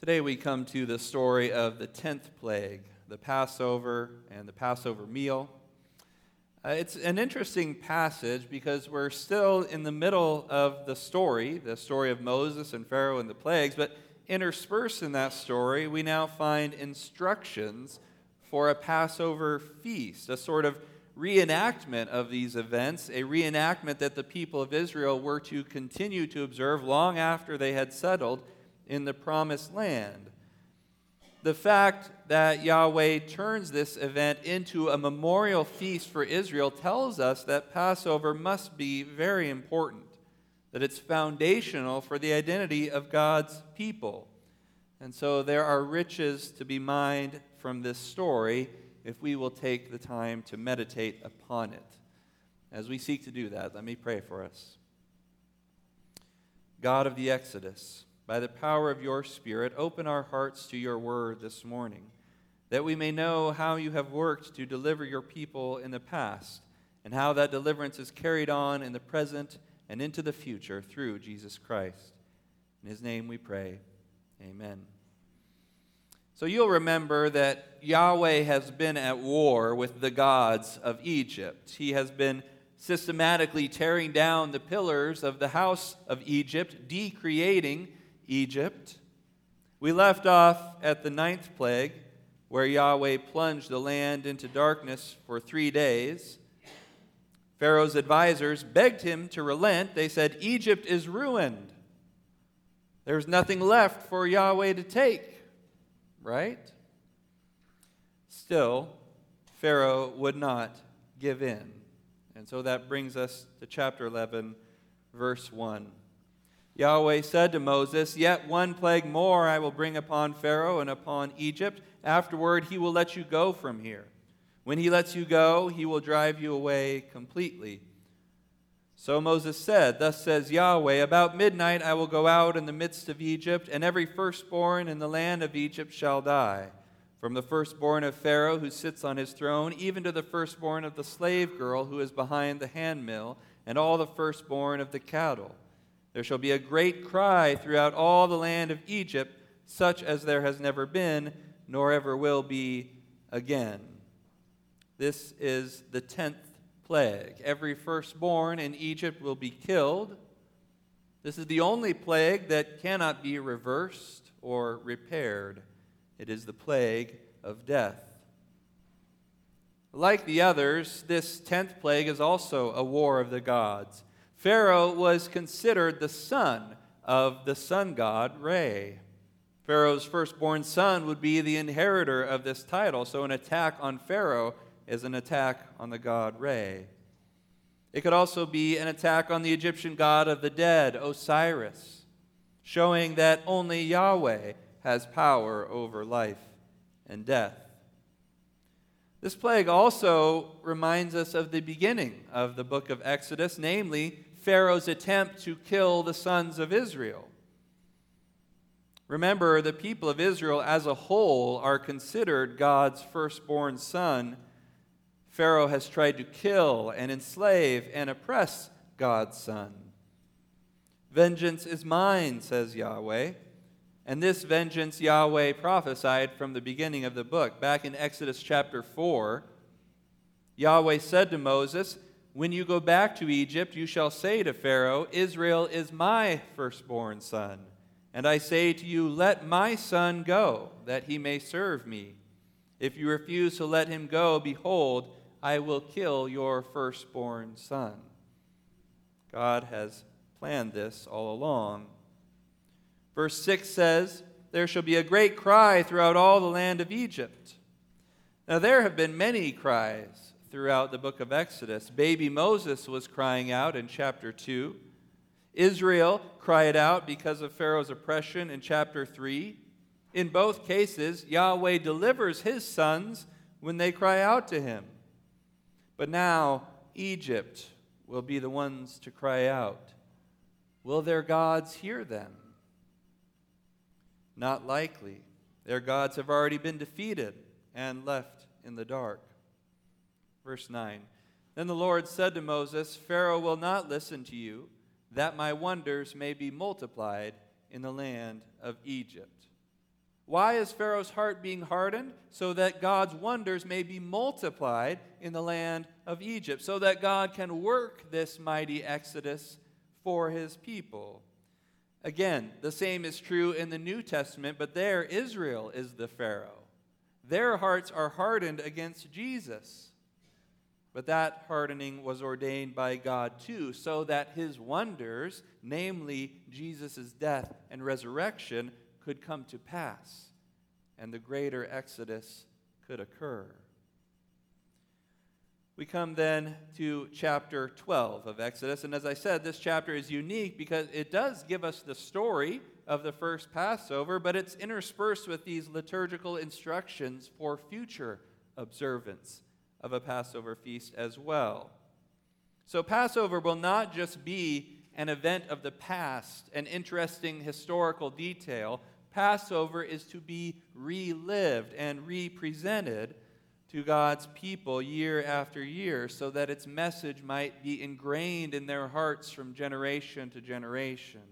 Today we come to the story of the 10th plague, the Passover and the Passover meal. Uh, it's an interesting passage because we're still in the middle of the story, the story of Moses and Pharaoh and the plagues, but interspersed in that story, we now find instructions for a Passover feast, a sort of reenactment of these events, a reenactment that the people of Israel were to continue to observe long after they had settled in the promised land. The fact that Yahweh turns this event into a memorial feast for Israel tells us that Passover must be very important, that it's foundational for the identity of God's people. And so there are riches to be mined from this story if we will take the time to meditate upon it. As we seek to do that, let me pray for us. God of the Exodus, by the power of your Spirit, open our hearts to your word this morning, that we may know how you have worked to deliver your people in the past, and how that deliverance is carried on in the present and into the future through Jesus Christ. In his name we pray. Amen. So you'll remember that Yahweh has been at war with the gods of Egypt. He has been systematically tearing down the pillars of the house of Egypt, decreating Egypt. We left off at the ninth plague, where Yahweh plunged the land into darkness for three days. Pharaoh's advisors begged him to relent. They said, Egypt is ruined. There's nothing left for Yahweh to take, right? Still, Pharaoh would not give in. And so that brings us to chapter 11, verse 1. Yahweh said to Moses, Yet one plague more I will bring upon Pharaoh and upon Egypt. Afterward, he will let you go from here. When he lets you go, he will drive you away completely. So Moses said, Thus says Yahweh, About midnight I will go out in the midst of Egypt, and every firstborn in the land of Egypt shall die. From the firstborn of Pharaoh who sits on his throne, even to the firstborn of the slave girl who is behind the handmill, and all the firstborn of the cattle. There shall be a great cry throughout all the land of Egypt, such as there has never been, nor ever will be again. This is the tenth plague. Every firstborn in Egypt will be killed. This is the only plague that cannot be reversed or repaired. It is the plague of death. Like the others, this tenth plague is also a war of the gods. Pharaoh was considered the son of the sun god Re. Pharaoh's firstborn son would be the inheritor of this title, so an attack on Pharaoh is an attack on the god Re. It could also be an attack on the Egyptian god of the dead, Osiris, showing that only Yahweh has power over life and death. This plague also reminds us of the beginning of the book of Exodus, namely Pharaoh's attempt to kill the sons of Israel. Remember, the people of Israel as a whole are considered God's firstborn son. Pharaoh has tried to kill and enslave and oppress God's son. Vengeance is mine, says Yahweh. And this vengeance Yahweh prophesied from the beginning of the book. Back in Exodus chapter 4, Yahweh said to Moses, when you go back to Egypt, you shall say to Pharaoh, Israel is my firstborn son. And I say to you, Let my son go, that he may serve me. If you refuse to let him go, behold, I will kill your firstborn son. God has planned this all along. Verse 6 says, There shall be a great cry throughout all the land of Egypt. Now, there have been many cries throughout the book of Exodus. Baby Moses was crying out in chapter 2. Israel cried out because of Pharaoh's oppression in chapter 3. In both cases, Yahweh delivers his sons when they cry out to him. But now, Egypt will be the ones to cry out. Will their gods hear them? Not likely. Their gods have already been defeated and left in the dark. Verse 9 Then the Lord said to Moses, Pharaoh will not listen to you, that my wonders may be multiplied in the land of Egypt. Why is Pharaoh's heart being hardened? So that God's wonders may be multiplied in the land of Egypt, so that God can work this mighty exodus for his people. Again, the same is true in the New Testament, but there Israel is the Pharaoh. Their hearts are hardened against Jesus. But that hardening was ordained by God too, so that his wonders, namely Jesus' death and resurrection, could come to pass, and the greater exodus could occur. We come then to chapter 12 of Exodus, and as I said, this chapter is unique because it does give us the story of the first Passover, but it's interspersed with these liturgical instructions for future observance of a Passover feast as well. So, Passover will not just be an event of the past, an interesting historical detail. Passover is to be relived and represented to God's people year after year so that its message might be ingrained in their hearts from generation to generation.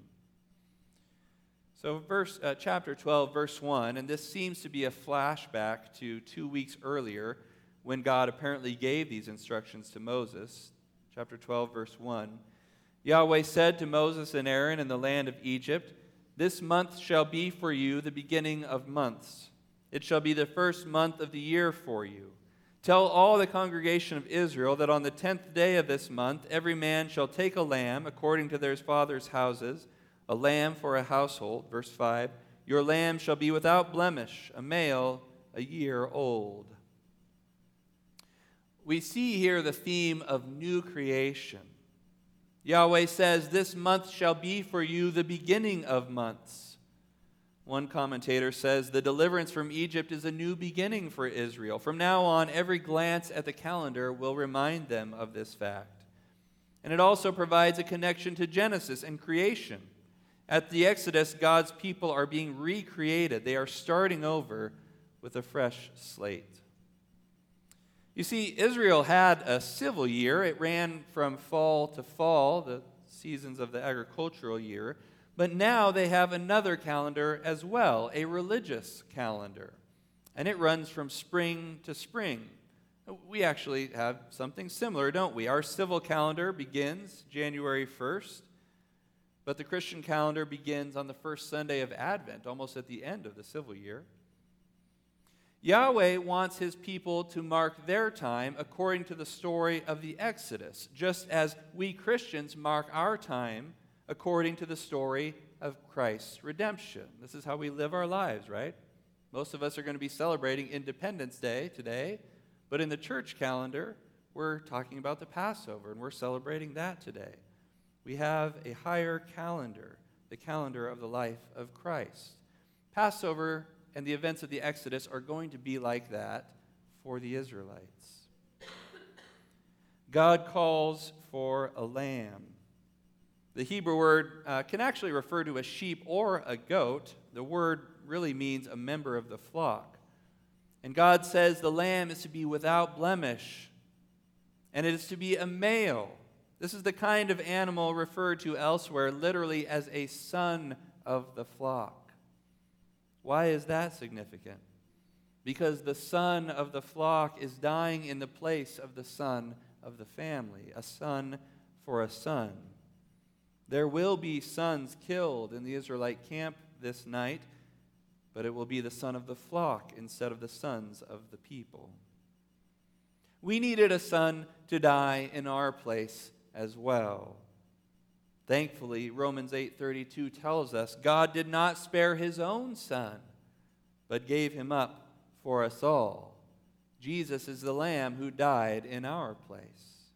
So, verse, uh, chapter 12, verse 1, and this seems to be a flashback to two weeks earlier when God apparently gave these instructions to Moses. Chapter 12, verse 1. Yahweh said to Moses and Aaron in the land of Egypt, This month shall be for you the beginning of months. It shall be the first month of the year for you. Tell all the congregation of Israel that on the tenth day of this month every man shall take a lamb according to their father's houses, a lamb for a household. Verse 5 Your lamb shall be without blemish, a male, a year old we see here the theme of new creation. Yahweh says, This month shall be for you the beginning of months. One commentator says, The deliverance from Egypt is a new beginning for Israel. From now on, every glance at the calendar will remind them of this fact. And it also provides a connection to Genesis and creation. At the Exodus, God's people are being recreated, they are starting over with a fresh slate. You see, Israel had a civil year. It ran from fall to fall, the seasons of the agricultural year. But now they have another calendar as well, a religious calendar. And it runs from spring to spring. We actually have something similar, don't we? Our civil calendar begins January 1st, but the Christian calendar begins on the first Sunday of Advent, almost at the end of the civil year. Yahweh wants his people to mark their time according to the story of the Exodus, just as we Christians mark our time according to the story of Christ's redemption. This is how we live our lives, right? Most of us are going to be celebrating Independence Day today, but in the church calendar, we're talking about the Passover, and we're celebrating that today. We have a higher calendar, the calendar of the life of Christ. Passover and the events of the Exodus are going to be like that for the Israelites. God calls for a lamb. The Hebrew word uh, can actually refer to a sheep or a goat. The word really means a member of the flock. And God says the lamb is to be without blemish, and it is to be a male. This is the kind of animal referred to elsewhere literally as a son of the flock. Why is that significant? Because the son of the flock is dying in the place of the son of the family, a son for a son. There will be sons killed in the Israelite camp this night, but it will be the son of the flock instead of the sons of the people. We needed a son to die in our place as well. Thankfully, Romans 8:32 tells us God did not spare his own son, but gave him up for us all. Jesus is the lamb who died in our place.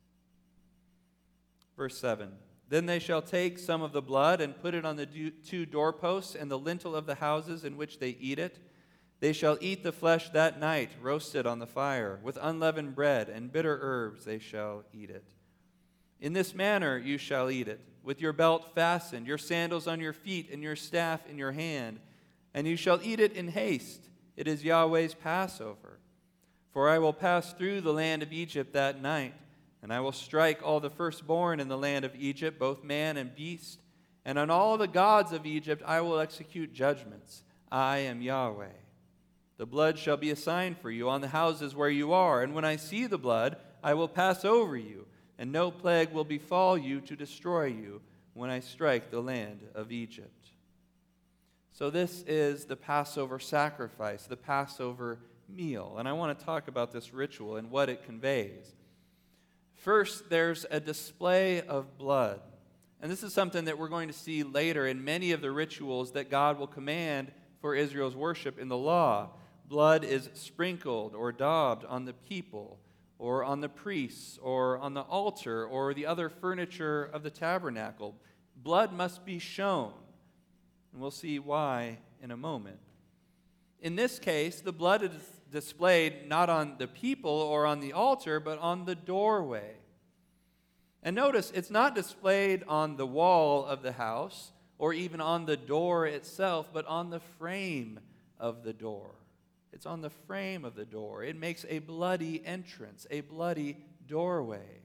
Verse 7. Then they shall take some of the blood and put it on the two doorposts and the lintel of the houses in which they eat it. They shall eat the flesh that night, roasted on the fire. With unleavened bread and bitter herbs they shall eat it. In this manner you shall eat it with your belt fastened, your sandals on your feet, and your staff in your hand. And you shall eat it in haste. It is Yahweh's Passover. For I will pass through the land of Egypt that night, and I will strike all the firstborn in the land of Egypt, both man and beast. And on all the gods of Egypt I will execute judgments. I am Yahweh. The blood shall be a sign for you on the houses where you are, and when I see the blood, I will pass over you, and no plague will befall you to destroy you when I strike the land of Egypt. So, this is the Passover sacrifice, the Passover meal. And I want to talk about this ritual and what it conveys. First, there's a display of blood. And this is something that we're going to see later in many of the rituals that God will command for Israel's worship in the law. Blood is sprinkled or daubed on the people, or on the priests, or on the altar, or the other furniture of the tabernacle. Blood must be shown. And we'll see why in a moment. In this case, the blood is displayed not on the people or on the altar, but on the doorway. And notice, it's not displayed on the wall of the house or even on the door itself, but on the frame of the door. It's on the frame of the door. It makes a bloody entrance, a bloody doorway.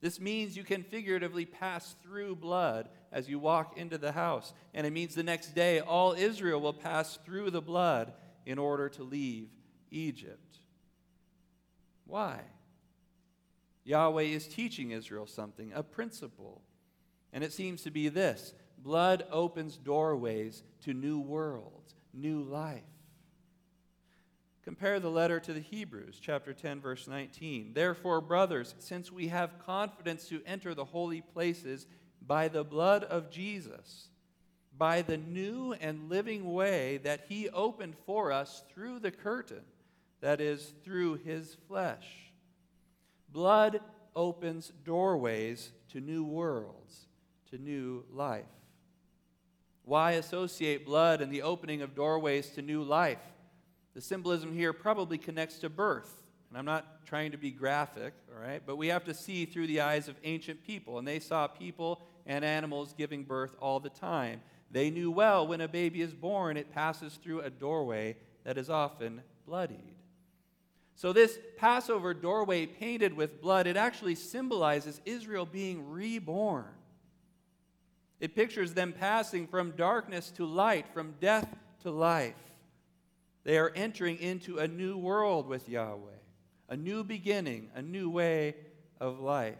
This means you can figuratively pass through blood as you walk into the house. And it means the next day all Israel will pass through the blood in order to leave Egypt. Why? Yahweh is teaching Israel something, a principle. And it seems to be this blood opens doorways to new worlds, new life. Compare the letter to the Hebrews, chapter 10, verse 19. Therefore, brothers, since we have confidence to enter the holy places by the blood of Jesus, by the new and living way that he opened for us through the curtain, that is, through his flesh. Blood opens doorways to new worlds, to new life. Why associate blood and the opening of doorways to new life? The symbolism here probably connects to birth. And I'm not trying to be graphic, all right? But we have to see through the eyes of ancient people. And they saw people and animals giving birth all the time. They knew well when a baby is born, it passes through a doorway that is often bloodied. So, this Passover doorway painted with blood, it actually symbolizes Israel being reborn. It pictures them passing from darkness to light, from death to life. They are entering into a new world with Yahweh, a new beginning, a new way of life.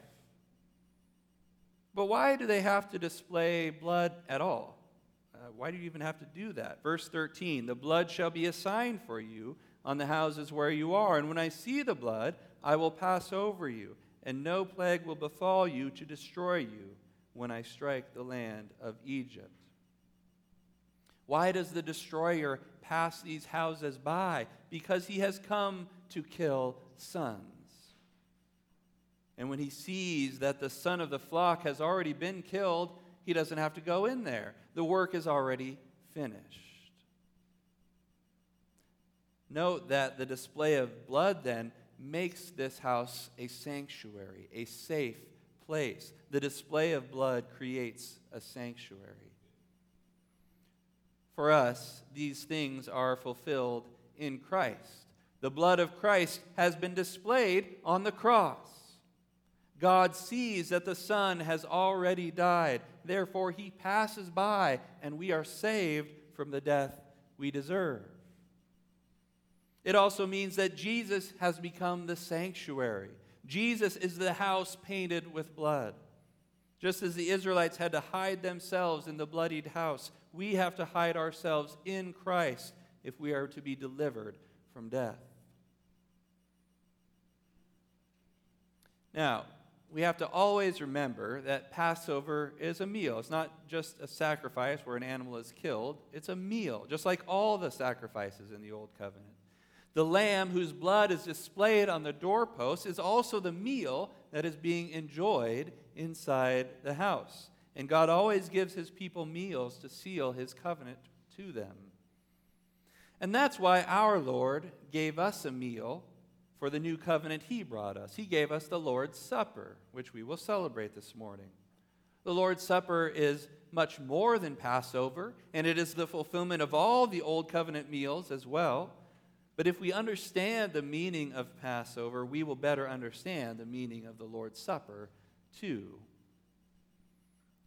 But why do they have to display blood at all? Uh, why do you even have to do that? Verse 13 The blood shall be a sign for you on the houses where you are, and when I see the blood, I will pass over you, and no plague will befall you to destroy you when I strike the land of Egypt. Why does the destroyer pass these houses by? Because he has come to kill sons. And when he sees that the son of the flock has already been killed, he doesn't have to go in there. The work is already finished. Note that the display of blood then makes this house a sanctuary, a safe place. The display of blood creates a sanctuary. For us, these things are fulfilled in Christ. The blood of Christ has been displayed on the cross. God sees that the Son has already died. Therefore, he passes by, and we are saved from the death we deserve. It also means that Jesus has become the sanctuary. Jesus is the house painted with blood. Just as the Israelites had to hide themselves in the bloodied house, we have to hide ourselves in Christ if we are to be delivered from death. Now, we have to always remember that Passover is a meal. It's not just a sacrifice where an animal is killed, it's a meal, just like all the sacrifices in the Old Covenant. The lamb whose blood is displayed on the doorpost is also the meal that is being enjoyed inside the house. And God always gives his people meals to seal his covenant to them. And that's why our Lord gave us a meal for the new covenant he brought us. He gave us the Lord's Supper, which we will celebrate this morning. The Lord's Supper is much more than Passover, and it is the fulfillment of all the Old Covenant meals as well. But if we understand the meaning of Passover, we will better understand the meaning of the Lord's Supper too.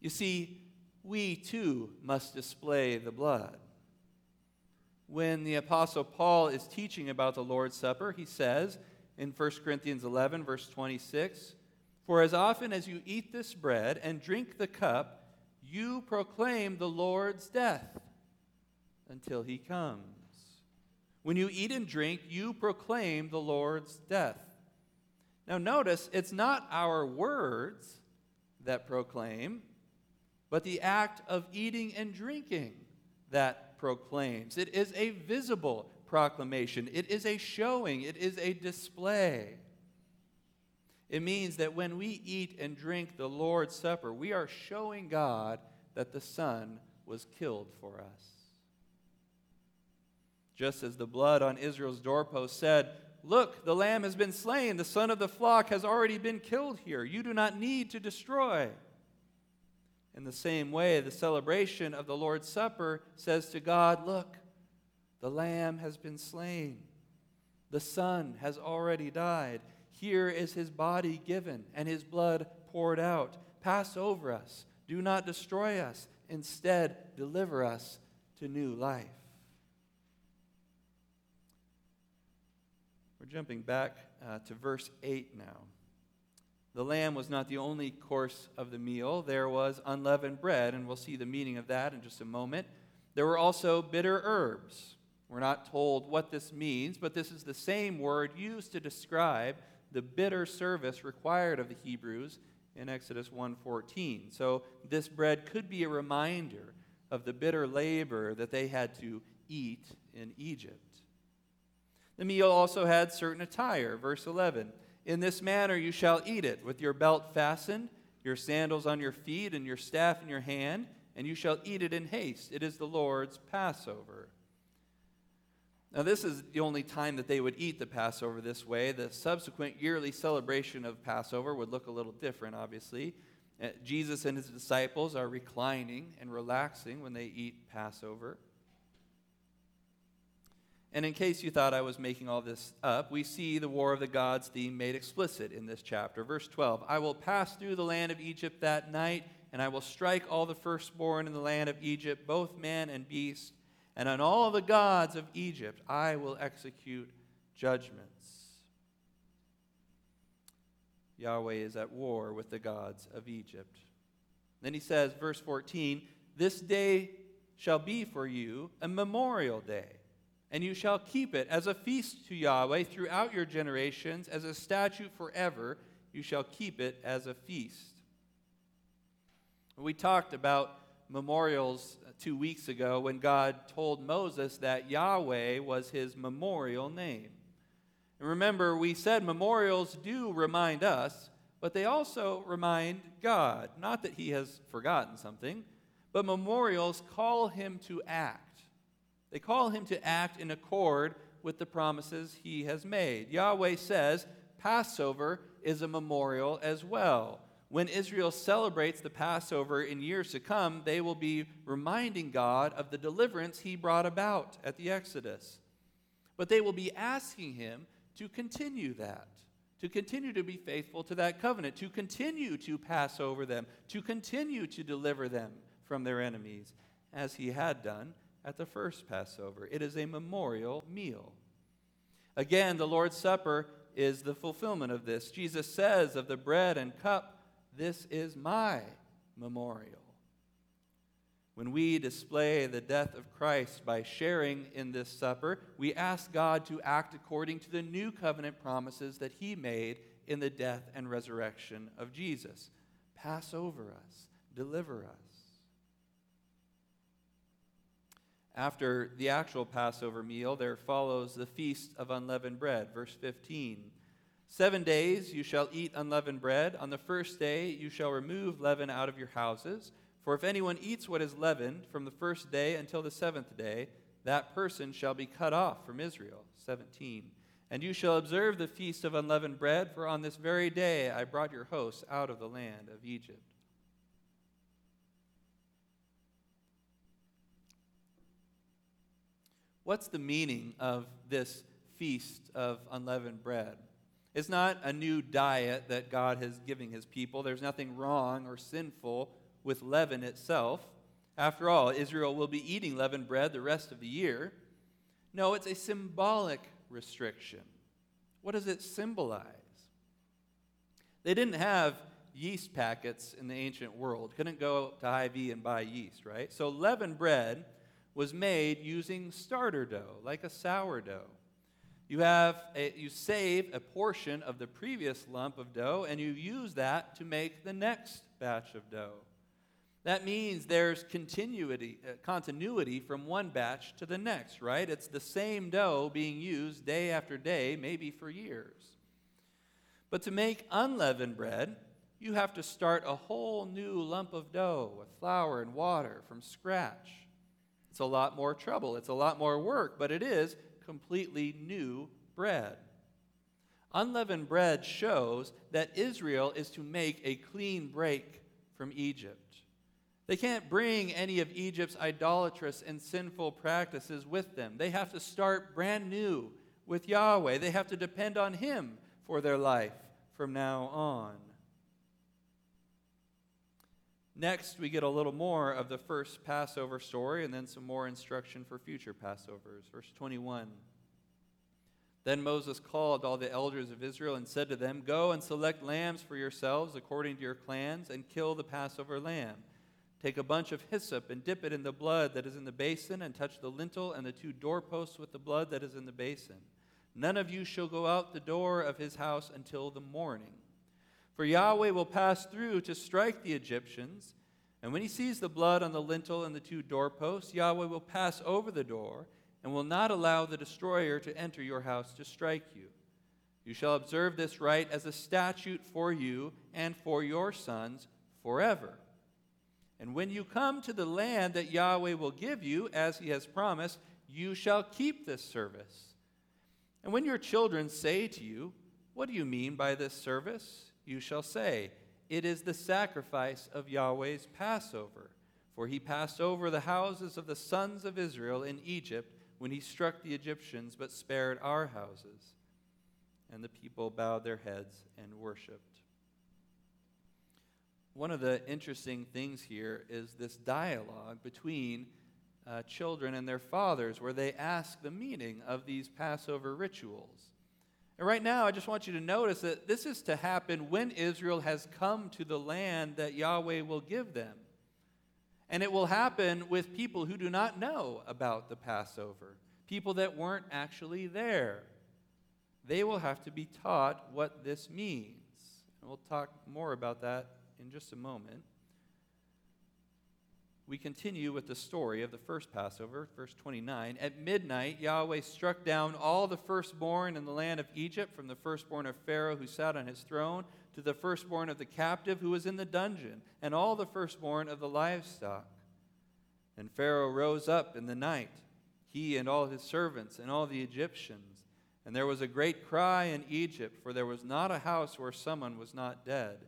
You see, we too must display the blood. when the Apostle Paul is teaching about the Lord's Supper, he says in 1 Corinthians 11, verse 26 For as often as you eat this bread and drink the cup, you proclaim the Lord's death until he comes. When you eat and drink, you proclaim the Lord's death. Now, notice it's not our words that proclaim, but the act of eating and drinking that proclaims. It is a visible proclamation, it is a showing, it is a display. It means that when we eat and drink the Lord's Supper, we are showing God that the Son was killed for us. Just as the blood on Israel's doorpost said, Look, the lamb has been slain, the son of the flock has already been killed here. You do not need to destroy. In the same way, the celebration of the Lord's Supper says to God, Look, the lamb has been slain, the son has already died. Here is his body given and his blood poured out. Pass over us, do not destroy us. Instead, deliver us to new life. We're jumping back uh, to verse 8 now. The lamb was not the only course of the meal. There was unleavened bread, and we'll see the meaning of that in just a moment. There were also bitter herbs. We're not told what this means, but this is the same word used to describe the bitter service required of the Hebrews in Exodus 1:14. So this bread could be a reminder of the bitter labor that they had to eat in Egypt. The meal also had certain attire. Verse 11 In this manner you shall eat it, with your belt fastened, your sandals on your feet, and your staff in your hand, and you shall eat it in haste. It is the Lord's Passover. Now, this is the only time that they would eat the Passover this way. The subsequent yearly celebration of Passover would look a little different, obviously. Uh, Jesus and his disciples are reclining and relaxing when they eat Passover. And in case you thought I was making all this up, we see the War of the Gods theme made explicit in this chapter. Verse 12 I will pass through the land of Egypt that night, and I will strike all the firstborn in the land of Egypt, both man and beast, and on all the gods of Egypt I will execute judgments. Yahweh is at war with the gods of Egypt. Then he says, verse 14, This day shall be for you a memorial day and you shall keep it as a feast to Yahweh throughout your generations, as a statute forever. You shall keep it as a feast. We talked about memorials uh, two weeks ago when God told Moses that Yahweh was his memorial name. And remember, we said memorials do remind us, but they also remind God. Not that he has forgotten something, but memorials call him to act. They call him to act in accord with the promises he has made. Yahweh says Passover is a memorial as well. When Israel celebrates the Passover in years to come, they will be reminding God of the deliverance he brought about at the Exodus. But they will be asking him to continue that, to continue to be faithful to that covenant, to continue to pass over them, to continue to deliver them from their enemies, as he had done at the first Passover. It is a memorial meal. Again, the Lord's Supper is the fulfillment of this. Jesus says of the bread and cup, This is my memorial. When we display the death of Christ by sharing in this supper, we ask God to act according to the new covenant promises that He made in the death and resurrection of Jesus. Pass over us, deliver us. After the actual Passover meal, there follows the feast of unleavened bread. Verse 15. Seven days you shall eat unleavened bread. On the first day you shall remove leaven out of your houses. For if anyone eats what is leavened from the first day until the seventh day, that person shall be cut off from Israel. 17. And you shall observe the feast of unleavened bread, for on this very day I brought your hosts out of the land of Egypt. What's the meaning of this feast of unleavened bread? It's not a new diet that God has given his people. There's nothing wrong or sinful with leaven itself. After all, Israel will be eating leavened bread the rest of the year. No, it's a symbolic restriction. What does it symbolize? They didn't have yeast packets in the ancient world. Couldn't go to Hy-Vee and buy yeast, right? So leavened bread was made using starter dough, like a sourdough. You, have a, you save a portion of the previous lump of dough and you use that to make the next batch of dough. That means there's continuity, uh, continuity from one batch to the next, right? It's the same dough being used day after day, maybe for years. But to make unleavened bread, you have to start a whole new lump of dough with flour and water from scratch. It's a lot more trouble, it's a lot more work, but it is completely new bread. Unleavened bread shows that Israel is to make a clean break from Egypt. They can't bring any of Egypt's idolatrous and sinful practices with them. They have to start brand new with Yahweh. They have to depend on Him for their life from now on. Next, we get a little more of the first Passover story and then some more instruction for future Passovers. Verse 21. Then Moses called all the elders of Israel and said to them, Go and select lambs for yourselves according to your clans and kill the Passover lamb. Take a bunch of hyssop and dip it in the blood that is in the basin and touch the lintel and the two doorposts with the blood that is in the basin. None of you shall go out the door of his house until the morning. For Yahweh will pass through to strike the Egyptians. And when he sees the blood on the lintel and the two doorposts, Yahweh will pass over the door and will not allow the destroyer to enter your house to strike you. You shall observe this rite as a statute for you and for your sons forever. And when you come to the land that Yahweh will give you, as he has promised, you shall keep this service. And when your children say to you, What do you mean by this service? You shall say, It is the sacrifice of Yahweh's Passover. For he passed over the houses of the sons of Israel in Egypt when he struck the Egyptians, but spared our houses. And the people bowed their heads and worshiped. One of the interesting things here is this dialogue between uh, children and their fathers, where they ask the meaning of these Passover rituals. And right now, I just want you to notice that this is to happen when Israel has come to the land that Yahweh will give them. And it will happen with people who do not know about the Passover, people that weren't actually there. They will have to be taught what this means. And we'll talk more about that in just a moment we continue with the story of the first Passover, verse 29. At midnight, Yahweh struck down all the firstborn in the land of Egypt, from the firstborn of Pharaoh who sat on his throne to the firstborn of the captive who was in the dungeon, and all the firstborn of the livestock. And Pharaoh rose up in the night, he and all his servants and all the Egyptians. And there was a great cry in Egypt, for there was not a house where someone was not dead.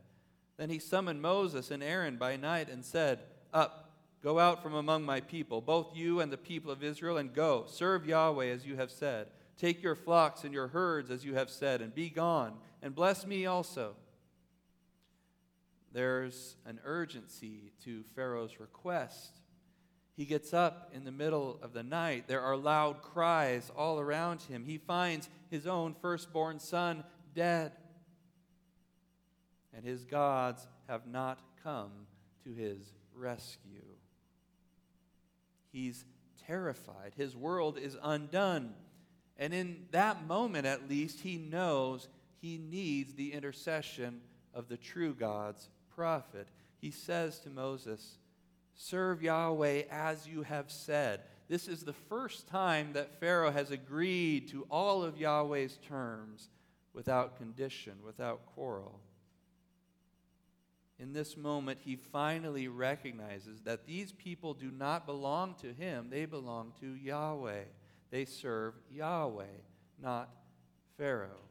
Then he summoned Moses and Aaron by night and said, Up Go out from among my people, both you and the people of Israel, and go. Serve Yahweh as you have said. Take your flocks and your herds as you have said, and be gone, and bless me also. There's an urgency to Pharaoh's request. He gets up in the middle of the night. There are loud cries all around him. He finds his own firstborn son dead. And his gods have not come to his rescue. He's terrified. His world is undone. And in that moment, at least, he knows he needs the intercession of the true God's prophet. He says to Moses, Serve Yahweh as you have said. This is the first time that Pharaoh has agreed to all of Yahweh's terms without condition, without quarrel. In this moment, he finally recognizes that these people do not belong to him, they belong to Yahweh. They serve Yahweh, not Pharaoh.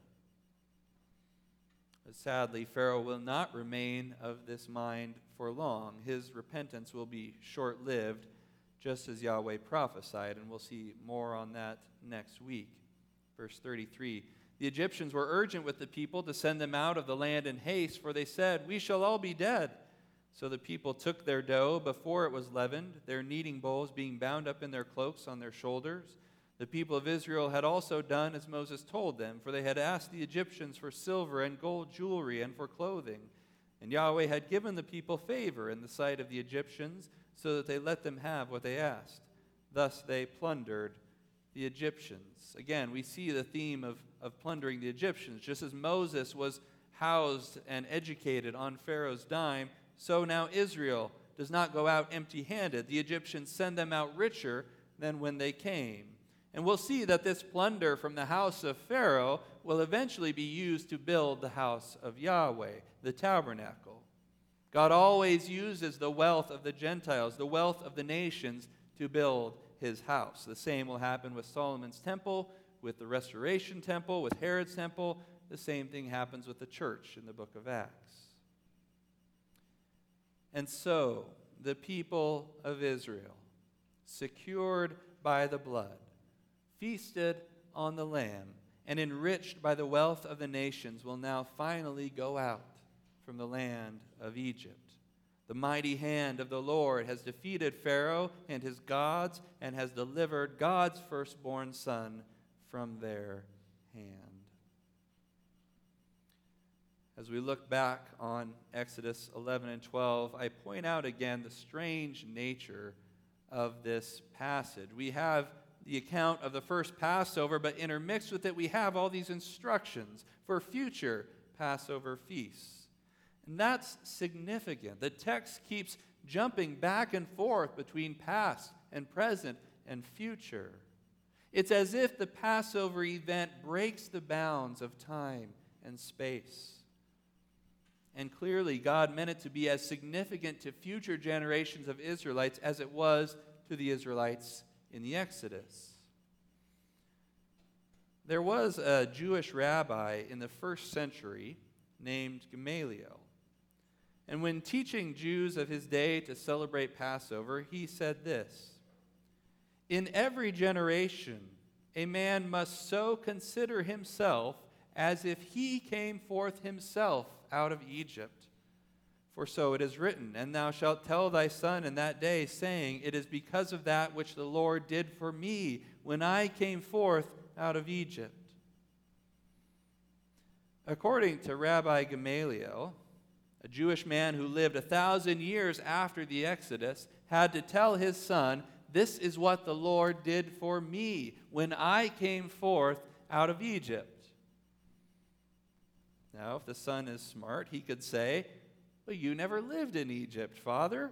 But sadly, Pharaoh will not remain of this mind for long. His repentance will be short lived, just as Yahweh prophesied, and we'll see more on that next week. Verse 33 the Egyptians were urgent with the people to send them out of the land in haste, for they said, We shall all be dead. So the people took their dough before it was leavened, their kneading bowls being bound up in their cloaks on their shoulders. The people of Israel had also done as Moses told them, for they had asked the Egyptians for silver and gold jewelry and for clothing. And Yahweh had given the people favor in the sight of the Egyptians, so that they let them have what they asked. Thus they plundered the Egyptians. Again, we see the theme of, of plundering the Egyptians. Just as Moses was housed and educated on Pharaoh's dime, so now Israel does not go out empty handed. The Egyptians send them out richer than when they came. And we'll see that this plunder from the house of Pharaoh will eventually be used to build the house of Yahweh, the tabernacle. God always uses the wealth of the Gentiles, the wealth of the nations, to build his house. The same will happen with Solomon's temple, with the restoration temple, with Herod's temple. The same thing happens with the church in the book of Acts. And so, the people of Israel, secured by the blood, feasted on the Lamb, and enriched by the wealth of the nations, will now finally go out from the land of Egypt. The mighty hand of the Lord has defeated Pharaoh and his gods and has delivered God's firstborn son from their hand. As we look back on Exodus 11 and 12, I point out again the strange nature of this passage. We have the account of the first Passover, but intermixed with it, we have all these instructions for future Passover feasts. And that's significant. The text keeps jumping back and forth between past and present and future. It's as if the Passover event breaks the bounds of time and space. And clearly, God meant it to be as significant to future generations of Israelites as it was to the Israelites in the Exodus. There was a Jewish rabbi in the first century named Gamaliel. And when teaching Jews of his day to celebrate Passover, he said this In every generation, a man must so consider himself as if he came forth himself out of Egypt. For so it is written, And thou shalt tell thy son in that day, saying, It is because of that which the Lord did for me when I came forth out of Egypt. According to Rabbi Gamaliel, a Jewish man who lived a thousand years after the Exodus had to tell his son, This is what the Lord did for me when I came forth out of Egypt. Now, if the son is smart, he could say, Well, you never lived in Egypt, father.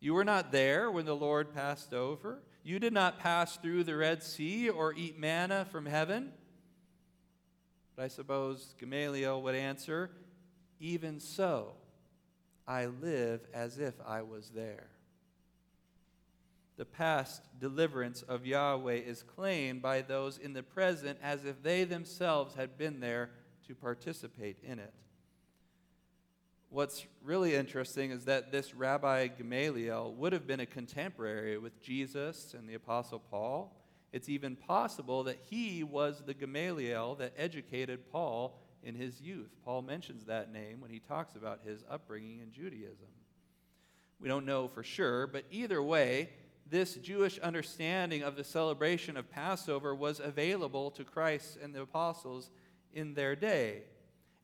You were not there when the Lord passed over. You did not pass through the Red Sea or eat manna from heaven. But I suppose Gamaliel would answer, Even so, I live as if I was there. The past deliverance of Yahweh is claimed by those in the present as if they themselves had been there to participate in it. What's really interesting is that this Rabbi Gamaliel would have been a contemporary with Jesus and the Apostle Paul. It's even possible that he was the Gamaliel that educated Paul in his youth. Paul mentions that name when he talks about his upbringing in Judaism. We don't know for sure, but either way, this Jewish understanding of the celebration of Passover was available to Christ and the apostles in their day.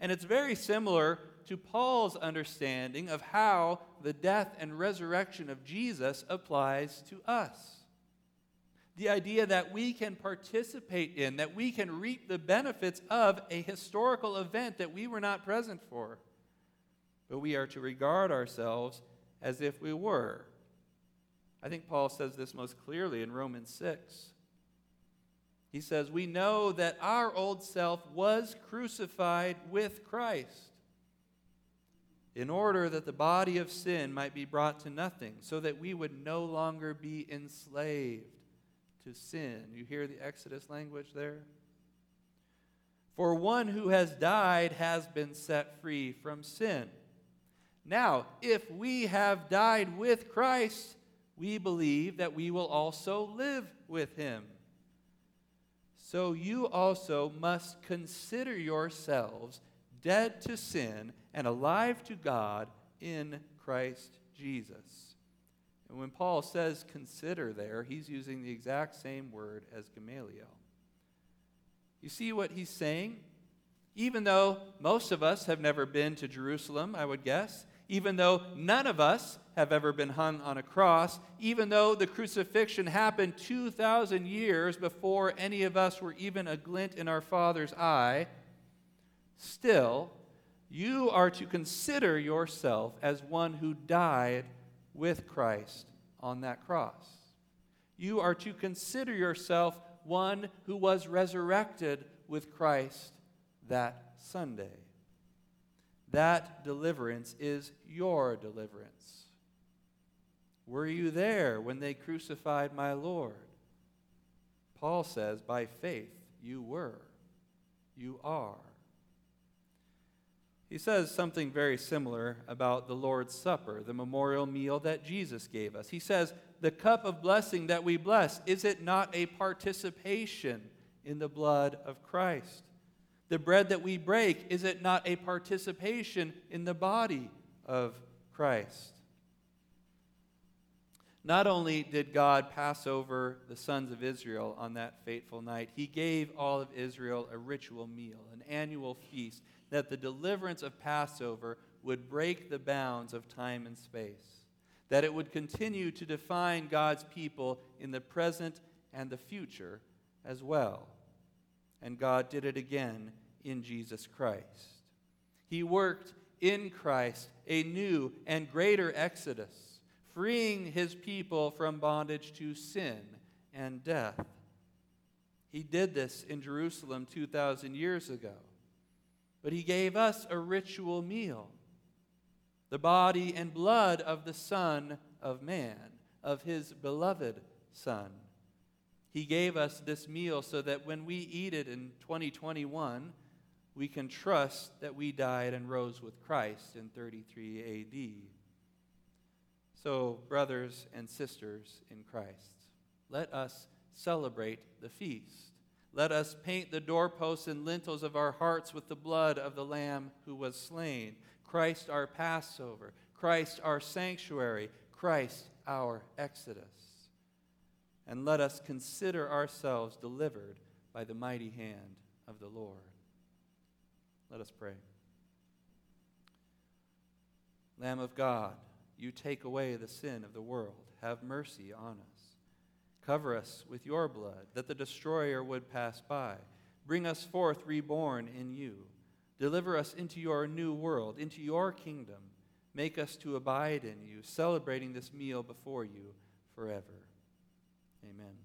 And it's very similar to Paul's understanding of how the death and resurrection of Jesus applies to us. The idea that we can participate in, that we can reap the benefits of a historical event that we were not present for, but we are to regard ourselves as if we were. I think Paul says this most clearly in Romans 6. He says, We know that our old self was crucified with Christ in order that the body of sin might be brought to nothing, so that we would no longer be enslaved to sin. You hear the Exodus language there? For one who has died has been set free from sin. Now, if we have died with Christ, we believe that we will also live with him so you also must consider yourselves dead to sin and alive to God in Christ Jesus. And when Paul says consider there, he's using the exact same word as Gamaliel. You see what he's saying? Even though most of us have never been to Jerusalem, I would guess, even though none of us have ever been hung on a cross, even though the crucifixion happened 2,000 years before any of us were even a glint in our Father's eye, still, you are to consider yourself as one who died with Christ on that cross. You are to consider yourself one who was resurrected with Christ that Sunday. That deliverance is your deliverance. Were you there when they crucified my Lord? Paul says, by faith you were. You are. He says something very similar about the Lord's Supper, the memorial meal that Jesus gave us. He says, The cup of blessing that we bless, is it not a participation in the blood of Christ? The bread that we break, is it not a participation in the body of Christ? Not only did God pass over the sons of Israel on that fateful night, He gave all of Israel a ritual meal, an annual feast that the deliverance of Passover would break the bounds of time and space, that it would continue to define God's people in the present and the future as well. And God did it again in Jesus Christ. He worked in Christ a new and greater exodus, freeing his people from bondage to sin and death. He did this in Jerusalem 2,000 years ago. But he gave us a ritual meal the body and blood of the Son of Man, of his beloved Son. He gave us this meal so that when we eat it in 2021, we can trust that we died and rose with Christ in 33 AD. So, brothers and sisters in Christ, let us celebrate the feast. Let us paint the doorposts and lintels of our hearts with the blood of the Lamb who was slain. Christ our Passover, Christ our sanctuary, Christ our Exodus. And let us consider ourselves delivered by the mighty hand of the Lord. Let us pray. Lamb of God, you take away the sin of the world. Have mercy on us. Cover us with your blood, that the destroyer would pass by. Bring us forth reborn in you. Deliver us into your new world, into your kingdom. Make us to abide in you, celebrating this meal before you forever. Amen.